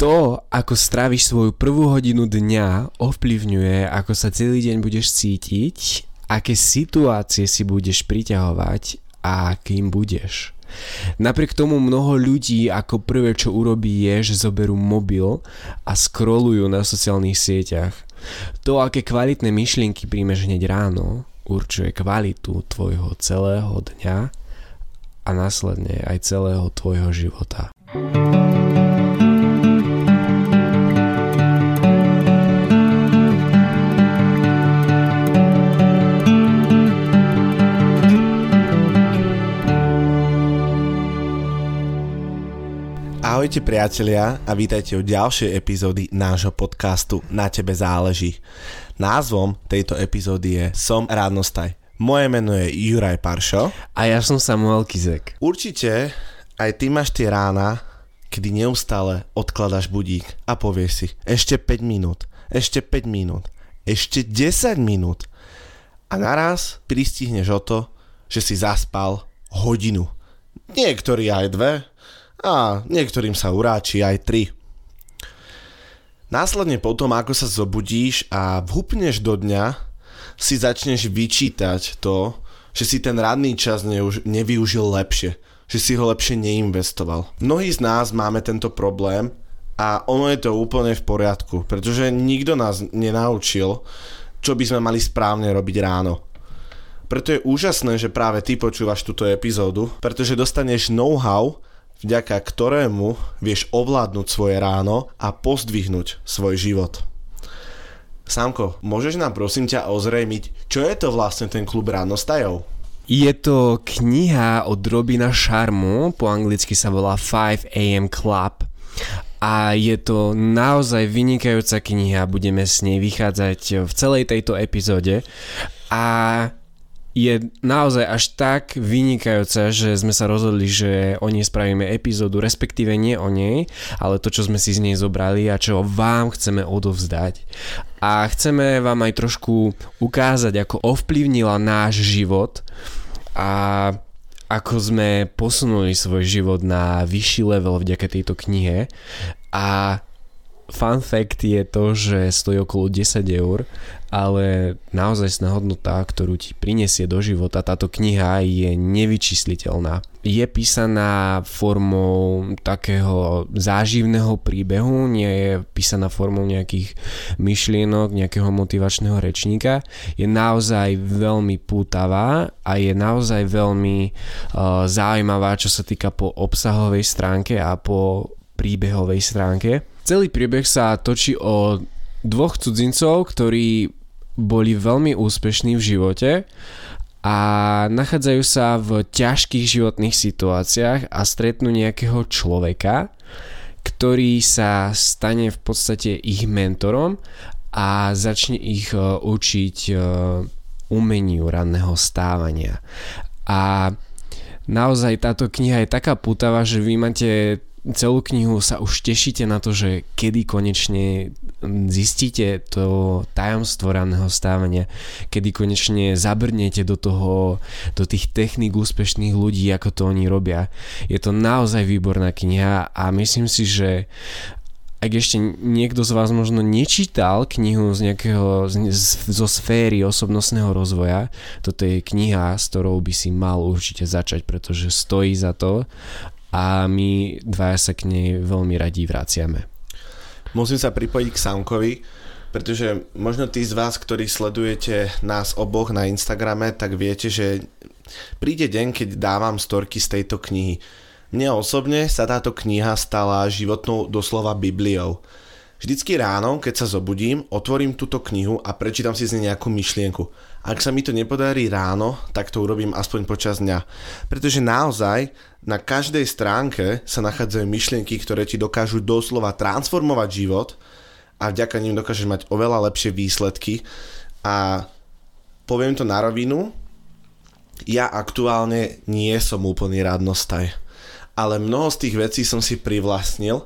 To, ako stráviš svoju prvú hodinu dňa, ovplyvňuje, ako sa celý deň budeš cítiť, aké situácie si budeš priťahovať a kým budeš. Napriek tomu mnoho ľudí ako prvé čo urobí je, že zoberú mobil a scrollujú na sociálnych sieťach. To, aké kvalitné myšlienky príjmeš hneď ráno, určuje kvalitu tvojho celého dňa a následne aj celého tvojho života. Ahojte priatelia a vítajte u ďalšej epizódy nášho podcastu Na tebe záleží. Názvom tejto epizódy je Som rádnostaj. Moje meno je Juraj Paršo. A ja som Samuel Kizek. Určite aj ty máš tie rána, kedy neustále odkladaš budík a povieš si ešte 5 minút, ešte 5 minút, ešte 10 minút. A naraz pristihneš o to, že si zaspal hodinu. Niektorí aj dve, a niektorým sa uráči aj tri. Následne potom, ako sa zobudíš a vhupneš do dňa, si začneš vyčítať to, že si ten radný čas nevyužil lepšie, že si ho lepšie neinvestoval. Mnohí z nás máme tento problém a ono je to úplne v poriadku, pretože nikto nás nenaučil, čo by sme mali správne robiť ráno. Preto je úžasné, že práve ty počúvaš túto epizódu, pretože dostaneš know-how, vďaka ktorému vieš ovládnuť svoje ráno a pozdvihnúť svoj život. Sámko, môžeš nám prosím ťa ozrejmiť, čo je to vlastne ten klub ránostajov? Je to kniha od Robina Sharmu, po anglicky sa volá 5am Club a je to naozaj vynikajúca kniha, budeme s nej vychádzať v celej tejto epizóde a je naozaj až tak vynikajúca, že sme sa rozhodli, že o nej spravíme epizódu, respektíve nie o nej, ale to, čo sme si z nej zobrali a čo vám chceme odovzdať. A chceme vám aj trošku ukázať, ako ovplyvnila náš život a ako sme posunuli svoj život na vyšší level vďaka tejto knihe a fun fact je to, že stojí okolo 10 eur, ale naozaj hodnota, ktorú ti prinesie do života táto kniha je nevyčísliteľná. Je písaná formou takého záživného príbehu, nie je písaná formou nejakých myšlienok, nejakého motivačného rečníka. Je naozaj veľmi pútavá a je naozaj veľmi uh, zaujímavá, čo sa týka po obsahovej stránke a po príbehovej stránke. Celý príbeh sa točí o dvoch cudzincov, ktorí boli veľmi úspešní v živote a nachádzajú sa v ťažkých životných situáciách a stretnú nejakého človeka, ktorý sa stane v podstate ich mentorom a začne ich e, učiť e, umeniu ranného stávania. A naozaj táto kniha je taká putavá, že vy máte celú knihu sa už tešíte na to, že kedy konečne zistíte to tajomstvo ranného stávania, kedy konečne zabrnete do toho, do tých technik úspešných ľudí, ako to oni robia. Je to naozaj výborná kniha a myslím si, že ak ešte niekto z vás možno nečítal knihu z nejakého, z, zo sféry osobnostného rozvoja, toto je kniha, s ktorou by si mal určite začať, pretože stojí za to a my dvaja sa k nej veľmi radi vraciame. Musím sa pripojiť k Samkovi, pretože možno tí z vás, ktorí sledujete nás oboch na Instagrame, tak viete, že príde deň, keď dávam storky z tejto knihy. Mne osobne sa táto kniha stala životnou doslova Bibliou. Vždycky ráno, keď sa zobudím, otvorím túto knihu a prečítam si z nej nejakú myšlienku. Ak sa mi to nepodarí ráno, tak to urobím aspoň počas dňa. Pretože naozaj na každej stránke sa nachádzajú myšlienky, ktoré ti dokážu doslova transformovať život a vďaka nim dokážeš mať oveľa lepšie výsledky. A poviem to na rovinu, ja aktuálne nie som úplný radnostaj. Ale mnoho z tých vecí som si privlastnil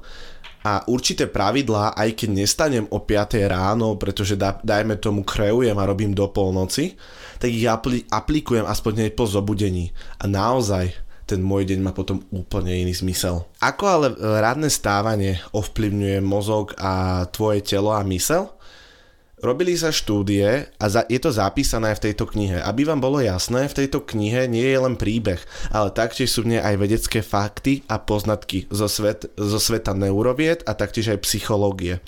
a určité pravidlá, aj keď nestanem o 5 ráno, pretože da, dajme tomu kreujem a robím do polnoci, tak ich apli- aplikujem aspoň hneď po zobudení. A naozaj ten môj deň má potom úplne iný zmysel. Ako ale rádne stávanie ovplyvňuje mozog a tvoje telo a mysel? Robili sa štúdie a za, je to zapísané v tejto knihe. Aby vám bolo jasné, v tejto knihe nie je len príbeh, ale taktiež sú v nej aj vedecké fakty a poznatky zo, svet, zo sveta neurovied a taktiež aj psychológie.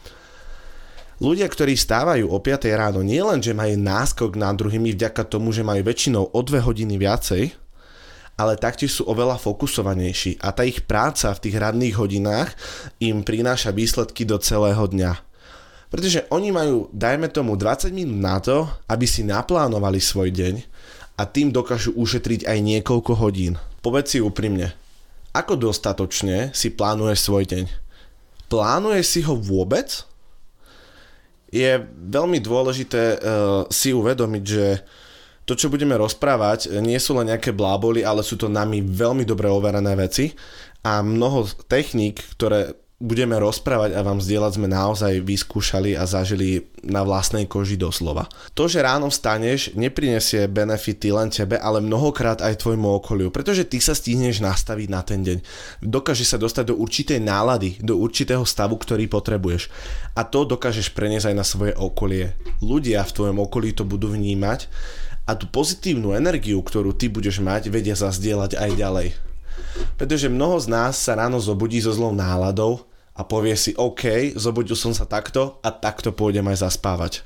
Ľudia, ktorí stávajú o 5 ráno, nie len, že majú náskok nad druhými vďaka tomu, že majú väčšinou o 2 hodiny viacej, ale taktiež sú oveľa fokusovanejší a tá ich práca v tých radných hodinách im prináša výsledky do celého dňa. Pretože oni majú, dajme tomu, 20 minút na to, aby si naplánovali svoj deň a tým dokážu ušetriť aj niekoľko hodín. Povedz si úprimne, ako dostatočne si plánuješ svoj deň? Plánuješ si ho vôbec? Je veľmi dôležité uh, si uvedomiť, že to, čo budeme rozprávať, nie sú len nejaké bláboli, ale sú to nami veľmi dobre overené veci a mnoho techník, ktoré budeme rozprávať a vám zdieľať sme naozaj vyskúšali a zažili na vlastnej koži doslova. To, že ráno vstaneš, neprinesie benefity len tebe, ale mnohokrát aj tvojmu okoliu, pretože ty sa stihneš nastaviť na ten deň. Dokáže sa dostať do určitej nálady, do určitého stavu, ktorý potrebuješ. A to dokážeš preniesť aj na svoje okolie. Ľudia v tvojom okolí to budú vnímať a tú pozitívnu energiu, ktorú ty budeš mať, vedia zazdieľať aj ďalej. Pretože mnoho z nás sa ráno zobudí so zlou náladou a povie si, OK, zobudil som sa takto a takto pôjdem aj zaspávať.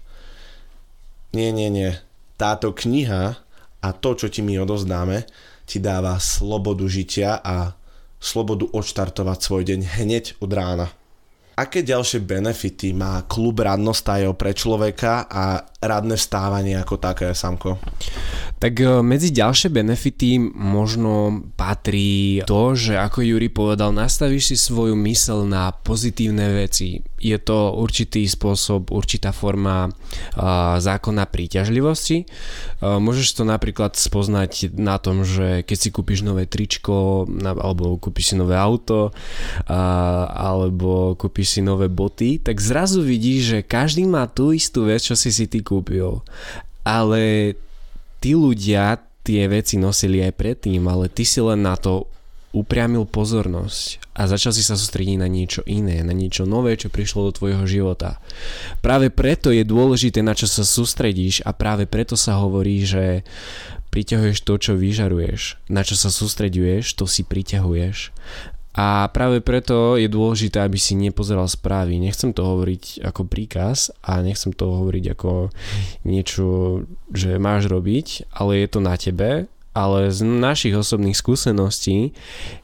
Nie, nie, nie. Táto kniha a to, čo ti my odozdáme, ti dáva slobodu žitia a slobodu odštartovať svoj deň hneď od rána. Aké ďalšie benefity má klub radnostajov pre človeka a radné vstávanie ako také, Samko? Tak e, medzi ďalšie benefity možno patrí to, že ako Juri povedal, nastavíš si svoju mysel na pozitívne veci. Je to určitý spôsob, určitá forma uh, zákona príťažlivosti. Uh, môžeš to napríklad spoznať na tom, že keď si kúpiš nové tričko, alebo kúpiš si nové auto, alebo kúpiš si nové boty, tak zrazu vidíš, že každý má tú istú vec, čo si si ty kúpil. Ale tí ľudia tie veci nosili aj predtým, ale ty si len na to upriamil pozornosť a začal si sa sústrediť na niečo iné, na niečo nové, čo prišlo do tvojho života. Práve preto je dôležité, na čo sa sústredíš a práve preto sa hovorí, že priťahuješ to, čo vyžaruješ. Na čo sa sústreduješ, to si priťahuješ. A práve preto je dôležité, aby si nepozeral správy. Nechcem to hovoriť ako príkaz a nechcem to hovoriť ako niečo, že máš robiť, ale je to na tebe. Ale z našich osobných skúseností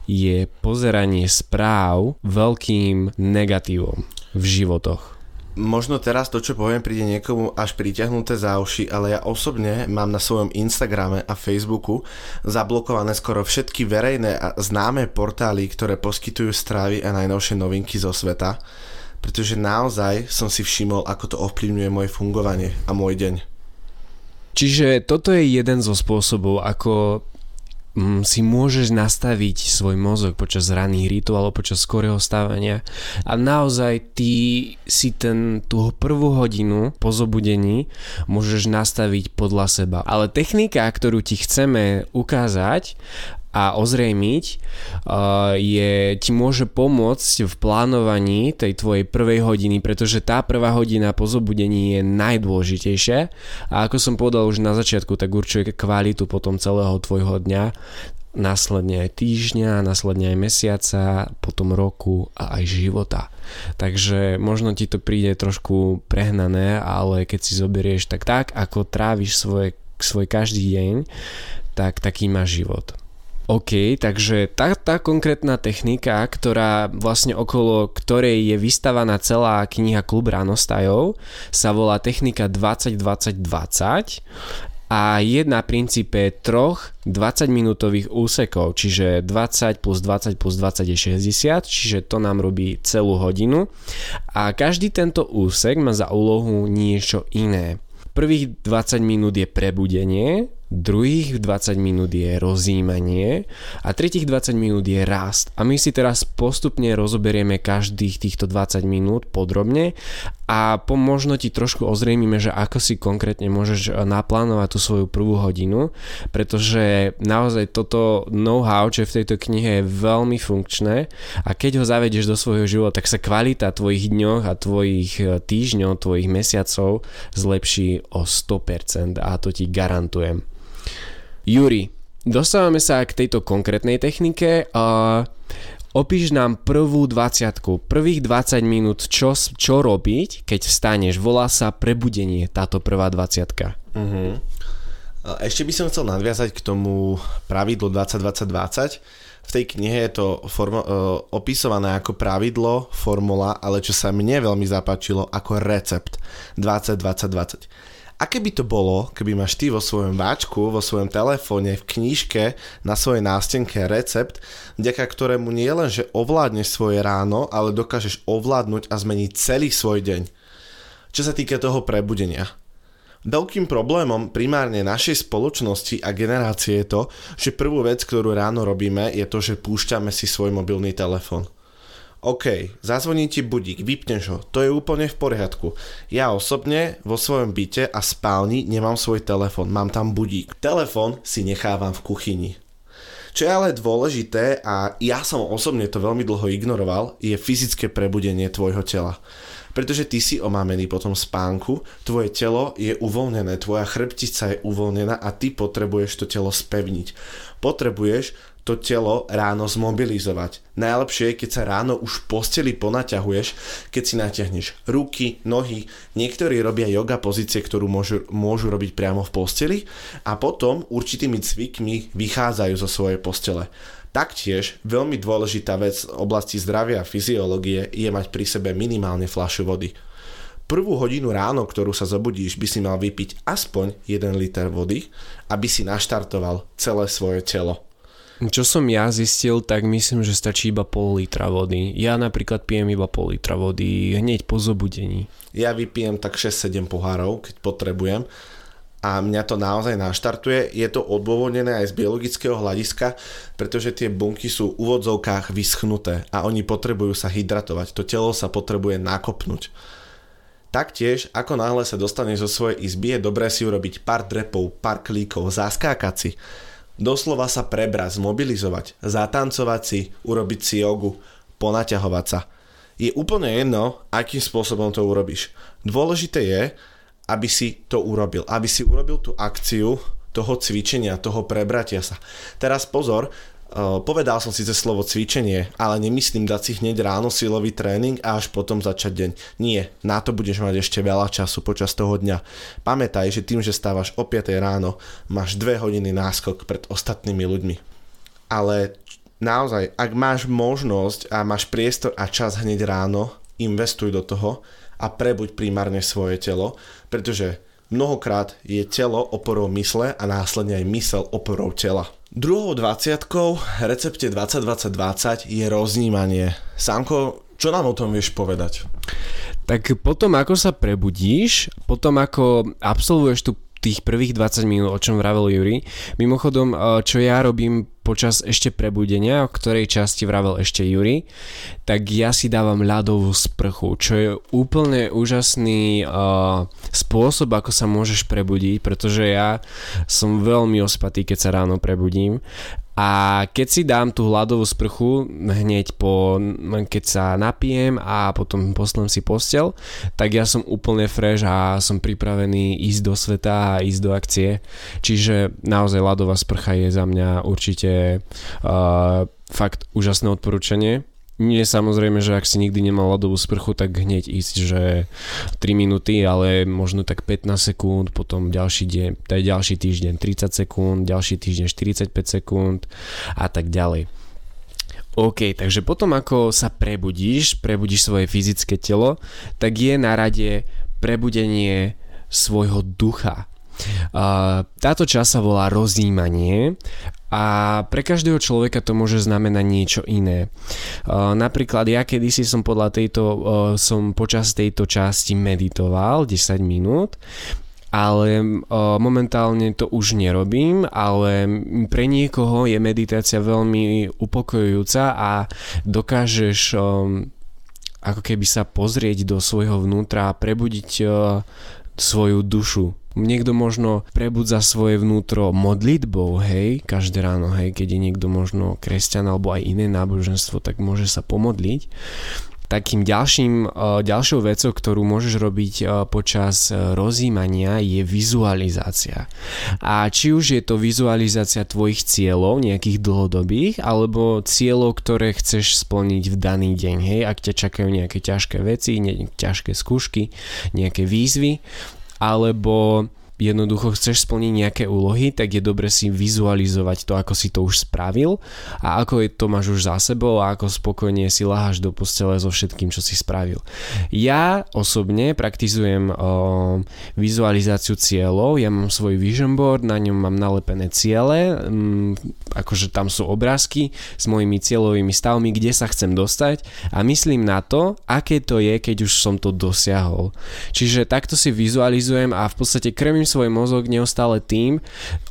je pozeranie správ veľkým negatívom v životoch možno teraz to, čo poviem, príde niekomu až priťahnuté za uši, ale ja osobne mám na svojom Instagrame a Facebooku zablokované skoro všetky verejné a známe portály, ktoré poskytujú strávy a najnovšie novinky zo sveta, pretože naozaj som si všimol, ako to ovplyvňuje moje fungovanie a môj deň. Čiže toto je jeden zo spôsobov, ako si môžeš nastaviť svoj mozog počas raných rituálov, počas skorého stávania a naozaj ty si ten, tú prvú hodinu po zobudení môžeš nastaviť podľa seba. Ale technika, ktorú ti chceme ukázať a ozrejmiť je, ti môže pomôcť v plánovaní tej tvojej prvej hodiny, pretože tá prvá hodina po zobudení je najdôležitejšia a ako som povedal už na začiatku, tak určuje kvalitu potom celého tvojho dňa následne aj týždňa, následne aj mesiaca, potom roku a aj života. Takže možno ti to príde trošku prehnané, ale keď si zoberieš tak tak, ako tráviš svoj, svoj každý deň, tak taký máš život. OK, takže tá, tá konkrétna technika, ktorá vlastne okolo ktorej je vystavaná celá kniha Klub ránostajov, sa volá technika 20-20-20 a je na princípe troch 20 minútových úsekov, čiže 20 plus 20 plus 20 je 60, čiže to nám robí celú hodinu a každý tento úsek má za úlohu niečo iné. Prvých 20 minút je prebudenie, druhých 20 minút je rozjímanie a tretích 20 minút je rast. A my si teraz postupne rozoberieme každých týchto 20 minút podrobne a po možno ti trošku ozrejmime, že ako si konkrétne môžeš naplánovať tú svoju prvú hodinu, pretože naozaj toto know-how, čo je v tejto knihe je veľmi funkčné a keď ho zavedieš do svojho života, tak sa kvalita tvojich dňoch a tvojich e, týždňov, tvojich mesiacov zlepší o 100% a to ti garantujem. Juri, dostávame sa k tejto konkrétnej technike. Uh, opíš nám prvú 20 prvých 20 minút, čo, čo robiť, keď vstaneš. Volá sa prebudenie, táto prvá 20 uh-huh. Ešte by som chcel nadviazať k tomu pravidlu 20-20-20. V tej knihe je to formo- uh, opisované ako pravidlo, formula, ale čo sa mne veľmi zapáčilo, ako recept 20-20-20 Aké by to bolo, keby máš ty vo svojom váčku, vo svojom telefóne, v knížke, na svojej nástenke recept, vďaka ktorému nie len, že ovládneš svoje ráno, ale dokážeš ovládnuť a zmeniť celý svoj deň. Čo sa týka toho prebudenia. Veľkým problémom primárne našej spoločnosti a generácie je to, že prvú vec, ktorú ráno robíme, je to, že púšťame si svoj mobilný telefón. OK, zazvoní ti budík, vypneš ho, to je úplne v poriadku. Ja osobne vo svojom byte a spálni nemám svoj telefon, mám tam budík. Telefón si nechávam v kuchyni. Čo je ale dôležité, a ja som osobne to veľmi dlho ignoroval, je fyzické prebudenie tvojho tela. Pretože ty si omámený po tom spánku, tvoje telo je uvoľnené, tvoja chrbtica je uvoľnená a ty potrebuješ to telo spevniť. Potrebuješ to telo ráno zmobilizovať. Najlepšie je, keď sa ráno už v posteli ponaťahuješ, keď si natiahneš ruky, nohy. Niektorí robia yoga pozície, ktorú môžu, môžu robiť priamo v posteli a potom určitými cvikmi vychádzajú zo svojej postele. Taktiež veľmi dôležitá vec v oblasti zdravia a fyziológie je mať pri sebe minimálne fľašu vody. Prvú hodinu ráno, ktorú sa zobudíš, by si mal vypiť aspoň 1 liter vody, aby si naštartoval celé svoje telo. Čo som ja zistil, tak myslím, že stačí iba pol litra vody. Ja napríklad pijem iba pol litra vody hneď po zobudení. Ja vypijem tak 6-7 pohárov, keď potrebujem a mňa to naozaj naštartuje. Je to odôvodnené aj z biologického hľadiska, pretože tie bunky sú v úvodzovkách vyschnuté a oni potrebujú sa hydratovať. To telo sa potrebuje nakopnúť. Taktiež, ako náhle sa dostaneš zo svojej izby, je dobré si urobiť pár drepov, pár klíkov, zaskákať si Doslova sa prebrať, zmobilizovať, zatancovať si, urobiť si jogu, ponaťahovať sa. Je úplne jedno, akým spôsobom to urobíš. Dôležité je, aby si to urobil, aby si urobil tú akciu toho cvičenia, toho prebratia sa. Teraz pozor, povedal som síce slovo cvičenie, ale nemyslím dať si hneď ráno silový tréning a až potom začať deň. Nie, na to budeš mať ešte veľa času počas toho dňa. Pamätaj, že tým, že stávaš o 5 ráno, máš 2 hodiny náskok pred ostatnými ľuďmi. Ale naozaj, ak máš možnosť a máš priestor a čas hneď ráno, investuj do toho a prebuď primárne svoje telo, pretože mnohokrát je telo oporou mysle a následne aj mysel oporou tela. Druhou 20 recepte 2020 je roznímanie. Sánko, čo nám o tom vieš povedať? Tak potom, ako sa prebudíš, potom ako absolvuješ tú tých prvých 20 minút, o čom vravel Juri. Mimochodom, e, čo ja robím počas ešte prebudenia, o ktorej časti vravel ešte Juri, tak ja si dávam ľadovú sprchu, čo je úplne úžasný uh, spôsob, ako sa môžeš prebudiť, pretože ja som veľmi ospatý, keď sa ráno prebudím a keď si dám tú hladovú sprchu hneď po, keď sa napijem a potom poslem si postel, tak ja som úplne fresh a som pripravený ísť do sveta a ísť do akcie. Čiže naozaj ľadová sprcha je za mňa určite uh, fakt úžasné odporúčanie nie samozrejme, že ak si nikdy nemal ľadovú sprchu, tak hneď ísť, že 3 minúty, ale možno tak 15 sekúnd, potom ďalší deň, je ďalší týždeň 30 sekúnd, ďalší týždeň 45 sekúnd a tak ďalej. OK, takže potom ako sa prebudíš, prebudíš svoje fyzické telo, tak je na rade prebudenie svojho ducha. Táto časť sa volá rozjímanie a pre každého človeka to môže znamenať niečo iné. Napríklad ja kedysi som podľa tejto, som počas tejto časti meditoval 10 minút ale o, momentálne to už nerobím, ale pre niekoho je meditácia veľmi upokojujúca a dokážeš o, ako keby sa pozrieť do svojho vnútra a prebudiť svoju dušu. Niekto možno prebudza svoje vnútro modlitbou, hej, každé ráno, hej, keď je niekto možno kresťan alebo aj iné náboženstvo, tak môže sa pomodliť. Takým ďalším, e, ďalšou vecou, ktorú môžeš robiť e, počas e, rozímania je vizualizácia. A či už je to vizualizácia tvojich cieľov, nejakých dlhodobých, alebo cieľov, ktoré chceš splniť v daný deň. Hej, ak ťa čakajú nejaké ťažké veci, ne, ťažké skúšky, nejaké výzvy, alebo jednoducho chceš splniť nejaké úlohy, tak je dobre si vizualizovať to, ako si to už spravil a ako to máš už za sebou a ako spokojne si laháš do postele so všetkým, čo si spravil. Ja osobne praktizujem o, vizualizáciu cieľov, ja mám svoj vision board, na ňom mám nalepené ciele, m, akože tam sú obrázky s mojimi cieľovými stavmi, kde sa chcem dostať a myslím na to, aké to je, keď už som to dosiahol. Čiže takto si vizualizujem a v podstate krmím svoj mozog neustále tým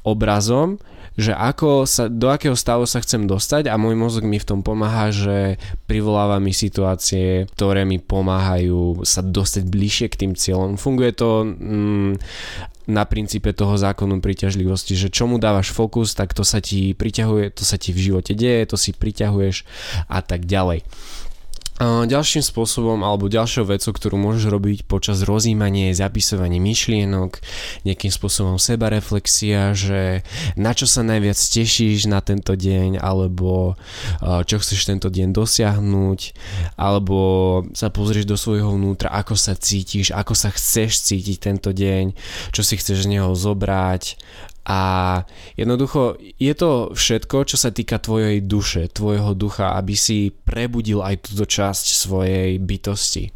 obrazom, že ako sa, do akého stavu sa chcem dostať a môj mozog mi v tom pomáha, že privoláva mi situácie, ktoré mi pomáhajú sa dostať bližšie k tým cieľom. Funguje to mm, na princípe toho zákonu príťažlivosti, že čomu dávaš fokus, tak to sa ti priťahuje, to sa ti v živote deje, to si priťahuješ a tak ďalej. Ďalším spôsobom alebo ďalšou vecou, ktorú môžeš robiť počas rozjímania je zapisovanie myšlienok, nejakým spôsobom sebareflexia, že na čo sa najviac tešíš na tento deň alebo čo chceš tento deň dosiahnuť alebo sa pozrieš do svojho vnútra, ako sa cítiš, ako sa chceš cítiť tento deň, čo si chceš z neho zobrať a jednoducho je to všetko, čo sa týka tvojej duše, tvojho ducha, aby si prebudil aj túto časť svojej bytosti.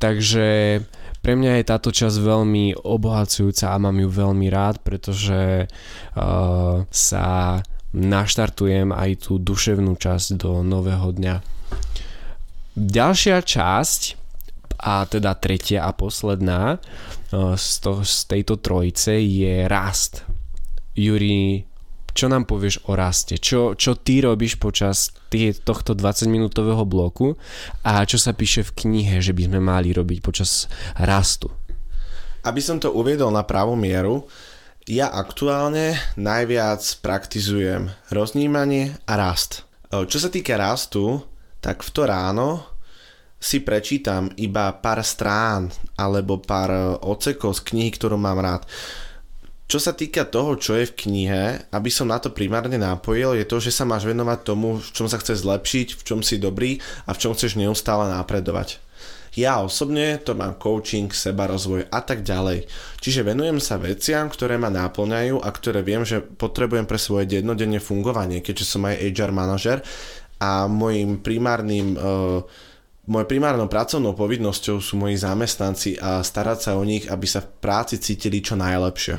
Takže pre mňa je táto časť veľmi obohacujúca a mám ju veľmi rád, pretože uh, sa naštartujem aj tú duševnú časť do nového dňa. Ďalšia časť a teda tretia a posledná z, to, z tejto trojice je rast. Juri, čo nám povieš o raste? Čo, čo ty robíš počas tý, tohto 20-minútového bloku a čo sa píše v knihe, že by sme mali robiť počas rastu? Aby som to uviedol na pravú mieru, ja aktuálne najviac praktizujem roznímanie a rast. Čo sa týka rastu, tak v to ráno si prečítam iba pár strán alebo pár e, ocekov z knihy, ktorú mám rád. Čo sa týka toho, čo je v knihe, aby som na to primárne napojil, je to, že sa máš venovať tomu, v čom sa chce zlepšiť, v čom si dobrý a v čom chceš neustále napredovať. Ja osobne to mám coaching, seba rozvoj a tak ďalej. Čiže venujem sa veciam, ktoré ma náplňajú a ktoré viem, že potrebujem pre svoje dennodenné fungovanie, keďže som aj HR manažer a môjim primárnym uh, Mojou primárnou pracovnou povinnosťou sú moji zamestnanci a starať sa o nich, aby sa v práci cítili čo najlepšie.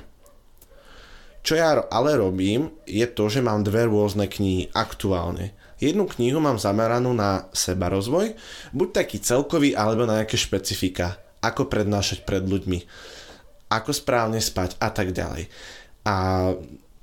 Čo ja ale robím, je to, že mám dve rôzne knihy aktuálne. Jednu knihu mám zameranú na seba rozvoj, buď taký celkový, alebo na nejaké špecifika, ako prednášať pred ľuďmi, ako správne spať a tak ďalej. A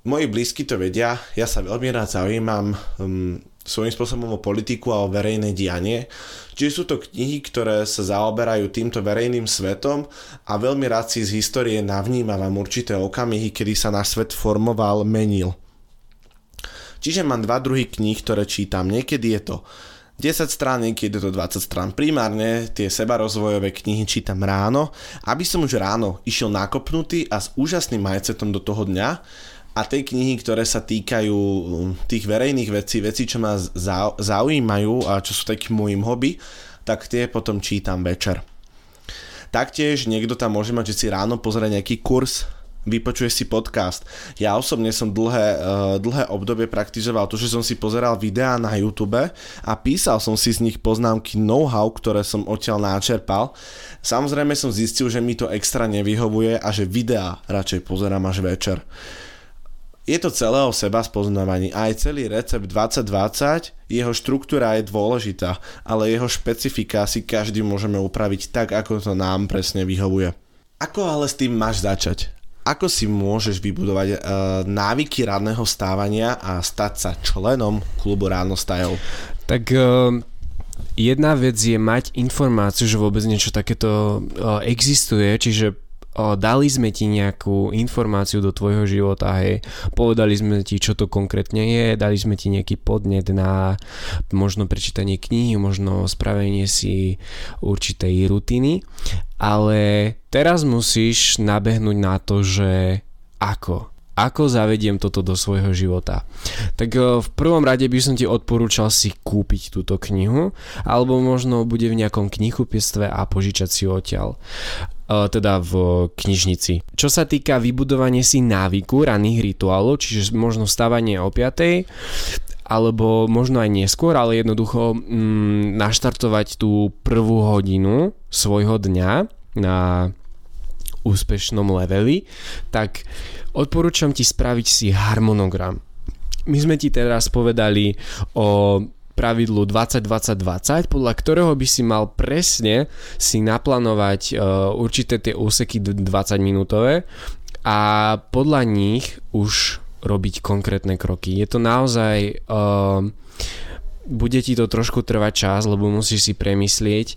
moji blízky to vedia, ja sa veľmi rád zaujímam um, svojím spôsobom o politiku a o verejné dianie. Čiže sú to knihy, ktoré sa zaoberajú týmto verejným svetom a veľmi rád si z histórie navnímavam určité okamihy, kedy sa náš svet formoval, menil. Čiže mám dva druhy kníh, ktoré čítam. Niekedy je to 10 strán, niekedy je to 20 strán. Primárne tie sebarozvojové knihy čítam ráno, aby som už ráno išiel nakopnutý a s úžasným mindsetom do toho dňa a tej knihy, ktoré sa týkajú um, tých verejných vecí, vecí, čo ma zaujímajú a čo sú takým môjim hobby, tak tie potom čítam večer. Taktiež niekto tam môže mať, že si ráno pozrie nejaký kurz, vypočuje si podcast. Ja osobne som dlhé, uh, dlhé obdobie praktizoval to, že som si pozeral videá na YouTube a písal som si z nich poznámky know-how, ktoré som odtiaľ načerpal. Samozrejme som zistil, že mi to extra nevyhovuje a že videá radšej pozerám až večer je to celé o seba spoznávaní. Aj celý recept 2020, jeho štruktúra je dôležitá, ale jeho špecifika si každý môžeme upraviť tak, ako to nám presne vyhovuje. Ako ale s tým máš začať? Ako si môžeš vybudovať uh, návyky ranného stávania a stať sa členom klubu Ráno stajov? Tak uh, jedna vec je mať informáciu, že vôbec niečo takéto uh, existuje, čiže dali sme ti nejakú informáciu do tvojho života, hej, povedali sme ti, čo to konkrétne je, dali sme ti nejaký podnet na možno prečítanie knihy, možno spravenie si určitej rutiny, ale teraz musíš nabehnúť na to, že ako, ako zavediem toto do svojho života. Tak v prvom rade by som ti odporúčal si kúpiť túto knihu, alebo možno bude v nejakom knihupectve a požičať si odtiaľ teda v knižnici. Čo sa týka vybudovania si návyku, raných rituálov, čiže možno stávanie o 5 alebo možno aj neskôr, ale jednoducho mm, naštartovať tú prvú hodinu svojho dňa na úspešnom leveli, tak odporúčam ti spraviť si harmonogram. My sme ti teraz povedali o pravidlu 20-20-20, podľa ktorého by si mal presne si naplánovať uh, určité tie úseky 20 minútové a podľa nich už robiť konkrétne kroky. Je to naozaj... Uh, bude ti to trošku trvať čas, lebo musíš si premyslieť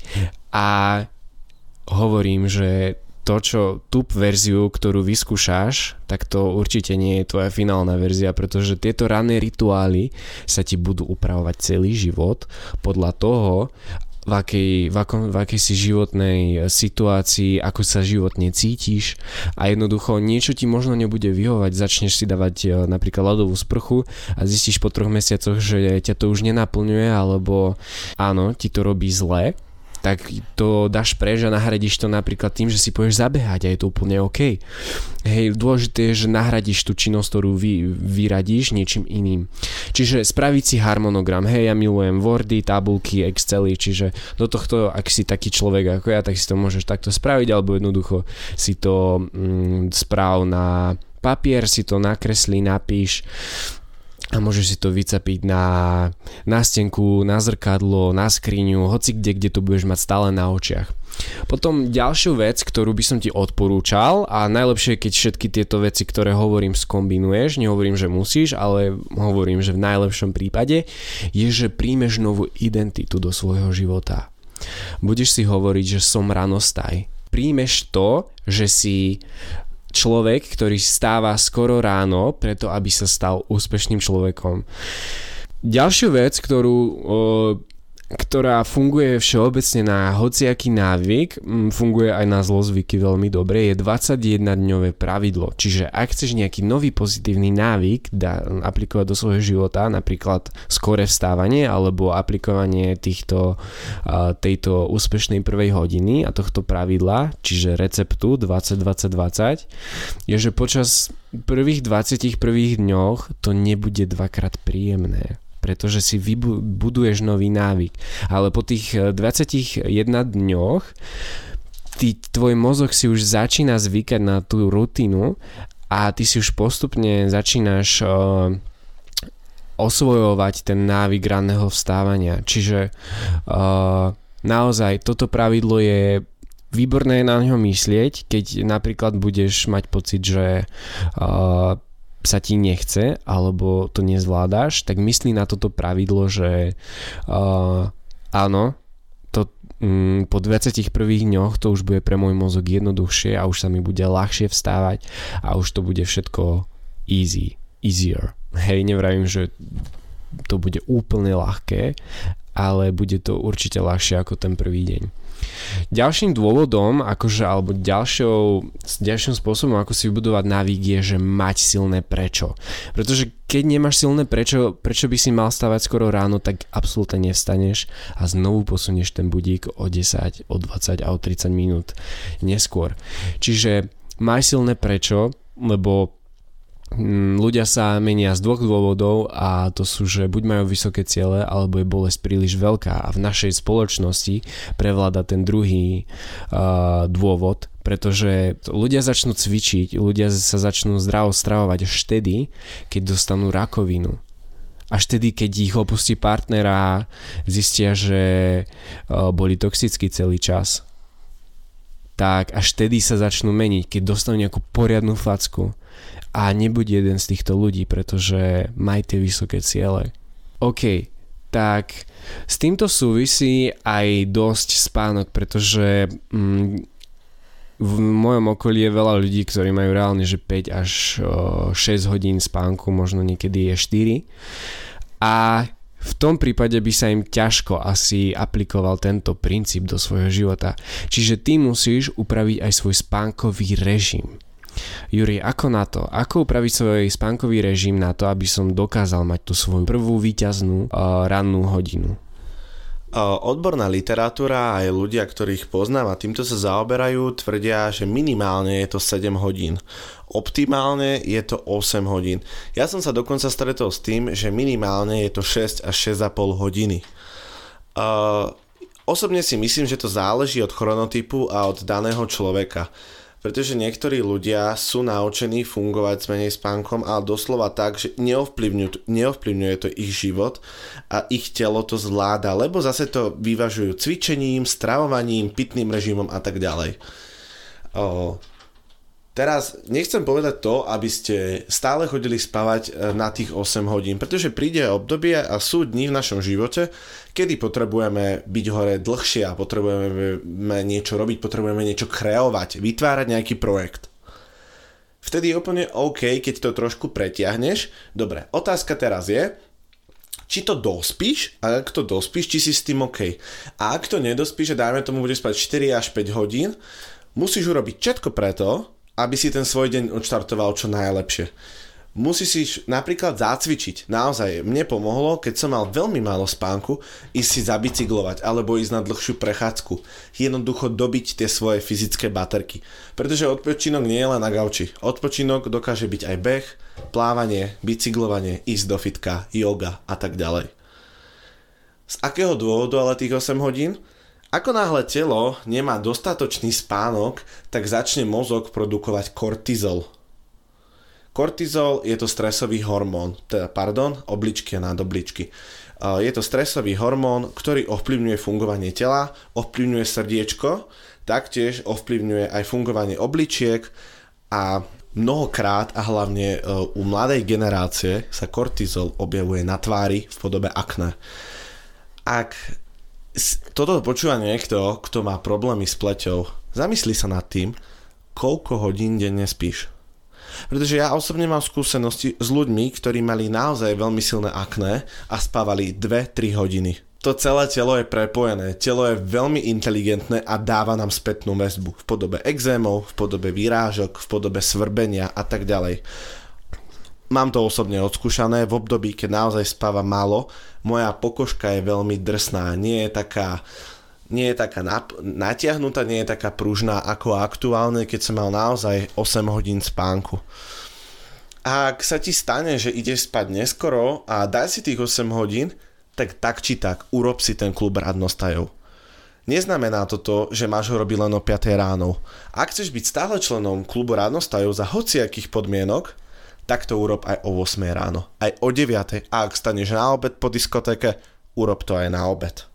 a hovorím, že to, čo tú verziu, ktorú vyskúšaš, tak to určite nie je tvoja finálna verzia, pretože tieto ranné rituály sa ti budú upravovať celý život podľa toho, v akej, v, akom, v akej si životnej situácii, ako sa životne cítiš. A jednoducho niečo ti možno nebude vyhovať, začneš si dávať e, napríklad ľadovú sprchu a zistíš po troch mesiacoch, že ťa to už nenaplňuje alebo áno, ti to robí zle tak to dáš preč a nahradíš to napríklad tým, že si pôjdeš zabehať a je to úplne OK. Hej, dôležité je, že nahradíš tú činnosť, ktorú vy, vyradíš niečím iným. Čiže spraviť si harmonogram. Hej, ja milujem Wordy, tabulky, Excely, čiže do tohto, ak si taký človek ako ja, tak si to môžeš takto spraviť, alebo jednoducho si to mm, správ na papier, si to nakreslí, napíš a môžeš si to vycapiť na, na stenku, na zrkadlo, na skriňu, hoci kde, kde to budeš mať stále na očiach. Potom ďalšiu vec, ktorú by som ti odporúčal a najlepšie je, keď všetky tieto veci, ktoré hovorím, skombinuješ, nehovorím, že musíš, ale hovorím, že v najlepšom prípade, je, že príjmeš novú identitu do svojho života. Budeš si hovoriť, že som ranostaj. Príjmeš to, že si človek, ktorý stáva skoro ráno, preto aby sa stal úspešným človekom. Ďalšiu vec, ktorú ktorá funguje všeobecne na hociaký návyk, funguje aj na zlozvyky veľmi dobre, je 21-dňové pravidlo. Čiže ak chceš nejaký nový pozitívny návyk da, aplikovať do svojho života, napríklad skore vstávanie alebo aplikovanie týchto, tejto úspešnej prvej hodiny a tohto pravidla, čiže receptu 20-20-20, je, že počas prvých 21 dňoch to nebude dvakrát príjemné pretože si vybuduješ nový návyk. Ale po tých 21 eh, dňoch ty, tvoj mozog si už začína zvykať na tú rutinu a ty si už postupne začínaš uh, osvojovať ten návyk ranného vstávania. Čiže uh, naozaj toto pravidlo je výborné na ňo myslieť, keď napríklad budeš mať pocit, že uh, sa ti nechce alebo to nezvládáš, tak myslí na toto pravidlo, že uh, áno, to, um, po 21 dňoch to už bude pre môj mozog jednoduchšie a už sa mi bude ľahšie vstávať a už to bude všetko easy, easier. Hej, nevravím, že to bude úplne ľahké, ale bude to určite ľahšie ako ten prvý deň. Ďalším dôvodom, akože, alebo ďalšou, ďalším spôsobom, ako si vybudovať návyk je, že mať silné prečo. Pretože keď nemáš silné prečo, prečo by si mal stávať skoro ráno, tak absolútne nevstaneš a znovu posunieš ten budík o 10, o 20 a o 30 minút neskôr. Čiže maj silné prečo, lebo ľudia sa menia z dvoch dôvodov a to sú, že buď majú vysoké ciele, alebo je bolesť príliš veľká a v našej spoločnosti prevláda ten druhý uh, dôvod, pretože ľudia začnú cvičiť, ľudia sa začnú zdravo stravovať až vtedy, keď dostanú rakovinu. Až vtedy, keď ich opustí partnera, zistia, že uh, boli toxickí celý čas tak až vtedy sa začnú meniť, keď dostanú nejakú poriadnu facku a nebuď jeden z týchto ľudí, pretože maj tie vysoké ciele. OK, tak s týmto súvisí aj dosť spánok, pretože mm, v mojom okolí je veľa ľudí, ktorí majú reálne, že 5 až 6 hodín spánku, možno niekedy je 4. A v tom prípade by sa im ťažko asi aplikoval tento princíp do svojho života. Čiže ty musíš upraviť aj svoj spánkový režim. Juri, ako na to? Ako upraviť svoj spánkový režim na to, aby som dokázal mať tú svoju prvú výťaznú uh, rannú hodinu? Odborná literatúra aj ľudia, ktorých poznám a týmto sa zaoberajú, tvrdia, že minimálne je to 7 hodín. Optimálne je to 8 hodín. Ja som sa dokonca stretol s tým, že minimálne je to 6 až 6,5 hodiny. Uh, osobne si myslím, že to záleží od chronotypu a od daného človeka pretože niektorí ľudia sú naučení fungovať s menej spánkom, ale doslova tak, že neovplyvňuje, neovplyvňuje to ich život a ich telo to zvláda, lebo zase to vyvažujú cvičením, stravovaním, pitným režimom a tak ďalej. Teraz nechcem povedať to, aby ste stále chodili spávať e, na tých 8 hodín, pretože príde obdobie a sú dni v našom živote, kedy potrebujeme byť hore dlhšie a potrebujeme niečo robiť, potrebujeme niečo kreovať, vytvárať nejaký projekt. Vtedy je úplne OK, keď to trošku pretiahneš. Dobre, otázka teraz je, či to dospíš a ak to dospíš, či si s tým OK. A ak to nedospíš a dajme tomu budeš spať 4 až 5 hodín, musíš urobiť všetko preto, aby si ten svoj deň odštartoval čo najlepšie. Musí si napríklad zacvičiť. Naozaj, mne pomohlo, keď som mal veľmi málo spánku, ísť si zabicyklovať alebo ísť na dlhšiu prechádzku. Jednoducho dobiť tie svoje fyzické baterky. Pretože odpočinok nie je len na gauči. Odpočinok dokáže byť aj beh, plávanie, bicyklovanie, ísť do fitka, yoga a tak ďalej. Z akého dôvodu ale tých 8 hodín? Ako náhle telo nemá dostatočný spánok, tak začne mozog produkovať kortizol. Kortizol je to stresový hormón, teda pardon, obličky a nádobličky. Je to stresový hormón, ktorý ovplyvňuje fungovanie tela, ovplyvňuje srdiečko, taktiež ovplyvňuje aj fungovanie obličiek a mnohokrát a hlavne e, u mladej generácie sa kortizol objavuje na tvári v podobe akné. Ak toto počúva niekto, kto má problémy s pleťou, zamysli sa nad tým, koľko hodín denne spíš. Pretože ja osobne mám skúsenosti s ľuďmi, ktorí mali naozaj veľmi silné akné a spávali 2-3 hodiny. To celé telo je prepojené, telo je veľmi inteligentné a dáva nám spätnú väzbu v podobe exémov, v podobe výrážok, v podobe svrbenia a tak ďalej. Mám to osobne odskúšané v období, keď naozaj spáva málo. Moja pokožka je veľmi drsná, nie je taká nie je taká nap- natiahnutá, nie je taká pružná ako aktuálne, keď som mal naozaj 8 hodín spánku. A ak sa ti stane, že ideš spať neskoro a daj si tých 8 hodín, tak tak či tak urob si ten klub radnostajov. Neznamená to to, že máš ho robiť len o 5 ráno. Ak chceš byť stále členom klubu radnostajov za hociakých podmienok, tak to urob aj o 8 ráno, aj o 9 a ak staneš na obed po diskotéke, urob to aj na obed.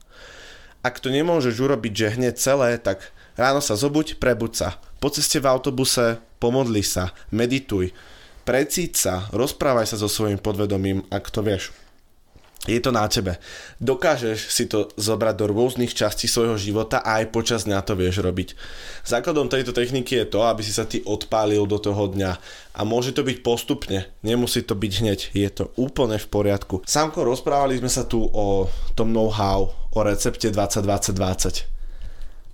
Ak to nemôžeš urobiť, že hneď celé, tak ráno sa zobuď, prebuď sa. Po ceste v autobuse pomodli sa, medituj, precíť sa, rozprávaj sa so svojím podvedomím, ak to vieš je to na tebe. Dokážeš si to zobrať do rôznych častí svojho života a aj počas dňa to vieš robiť. Základom tejto techniky je to, aby si sa ty odpálil do toho dňa. A môže to byť postupne, nemusí to byť hneď, je to úplne v poriadku. Sámko, rozprávali sme sa tu o tom know-how, o recepte 2020-2020.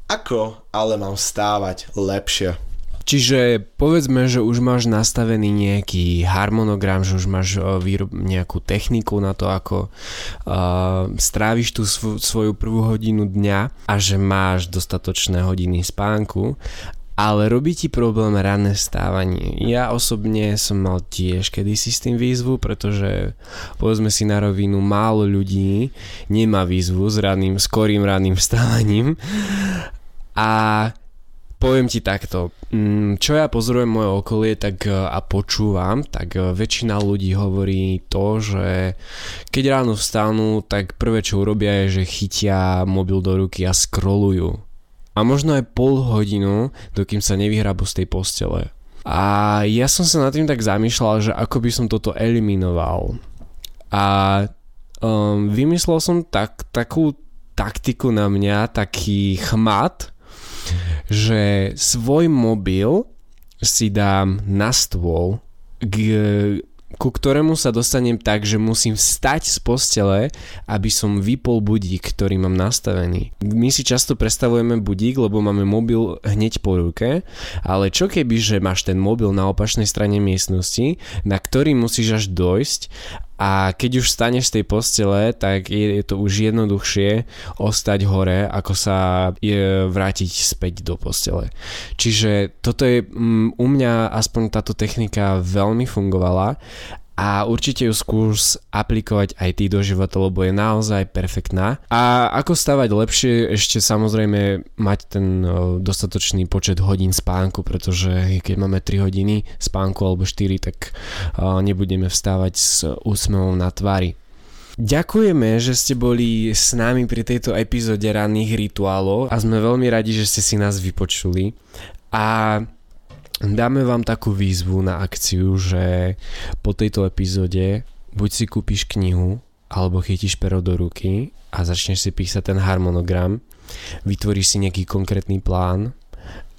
Ako ale mám stávať lepšie? Čiže povedzme, že už máš nastavený nejaký harmonogram, že už máš výrob, nejakú techniku na to, ako uh, stráviš tú svo, svoju prvú hodinu dňa a že máš dostatočné hodiny spánku ale robí ti problém ranné stávanie. Ja osobne som mal tiež kedysi s tým výzvu, pretože povedzme si na rovinu, málo ľudí nemá výzvu s ranným, skorým ranným stávaním a poviem ti takto, mm, čo ja pozorujem moje okolie tak e, a počúvam, tak e, väčšina ľudí hovorí to, že keď ráno vstanú, tak prvé čo urobia je, že chytia mobil do ruky a scrollujú. a možno aj pol hodinu, dokým sa nevyhrabu z tej postele. A ja som sa nad tým tak zamýšľal, že ako by som toto eliminoval. A um, vymyslel som tak, takú taktiku na mňa, taký chmat, že svoj mobil si dám na stôl, k, ku ktorému sa dostanem tak, že musím vstať z postele, aby som vypol budík, ktorý mám nastavený. My si často predstavujeme budík, lebo máme mobil hneď po ruke, ale čo keby, že máš ten mobil na opačnej strane miestnosti, na ktorý musíš až dojsť a keď už staneš z tej postele, tak je, je to už jednoduchšie ostať hore, ako sa je vrátiť späť do postele. Čiže toto je um, u mňa aspoň táto technika veľmi fungovala a určite ju skús aplikovať aj ty do života, lebo je naozaj perfektná. A ako stavať lepšie, ešte samozrejme mať ten dostatočný počet hodín spánku, pretože keď máme 3 hodiny spánku alebo 4, tak nebudeme vstávať s úsmevom na tvári. Ďakujeme, že ste boli s nami pri tejto epizóde ranných rituálov a sme veľmi radi, že ste si nás vypočuli. A dáme vám takú výzvu na akciu, že po tejto epizóde buď si kúpiš knihu, alebo chytíš pero do ruky a začneš si písať ten harmonogram, vytvoríš si nejaký konkrétny plán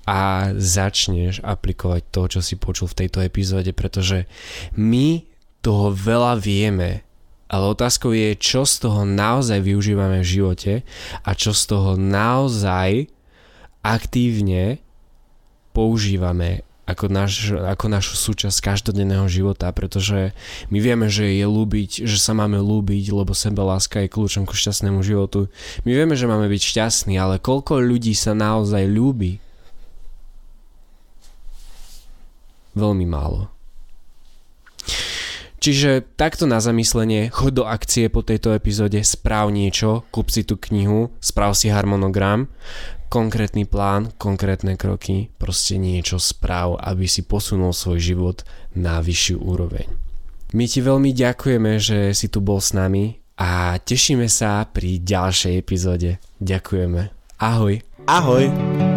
a začneš aplikovať to, čo si počul v tejto epizóde, pretože my toho veľa vieme, ale otázkou je, čo z toho naozaj využívame v živote a čo z toho naozaj aktívne používame ako, naš, ako našu súčasť každodenného života, pretože my vieme, že je ľúbiť, že sa máme ľúbiť, lebo seba láska je kľúčom ku šťastnému životu. My vieme, že máme byť šťastní, ale koľko ľudí sa naozaj ľúbi? Veľmi málo. Čiže takto na zamyslenie, chod do akcie po tejto epizóde, správ niečo, kúp si tú knihu, správ si harmonogram, konkrétny plán, konkrétne kroky, proste niečo správ, aby si posunul svoj život na vyššiu úroveň. My ti veľmi ďakujeme, že si tu bol s nami a tešíme sa pri ďalšej epizóde. Ďakujeme. Ahoj. Ahoj.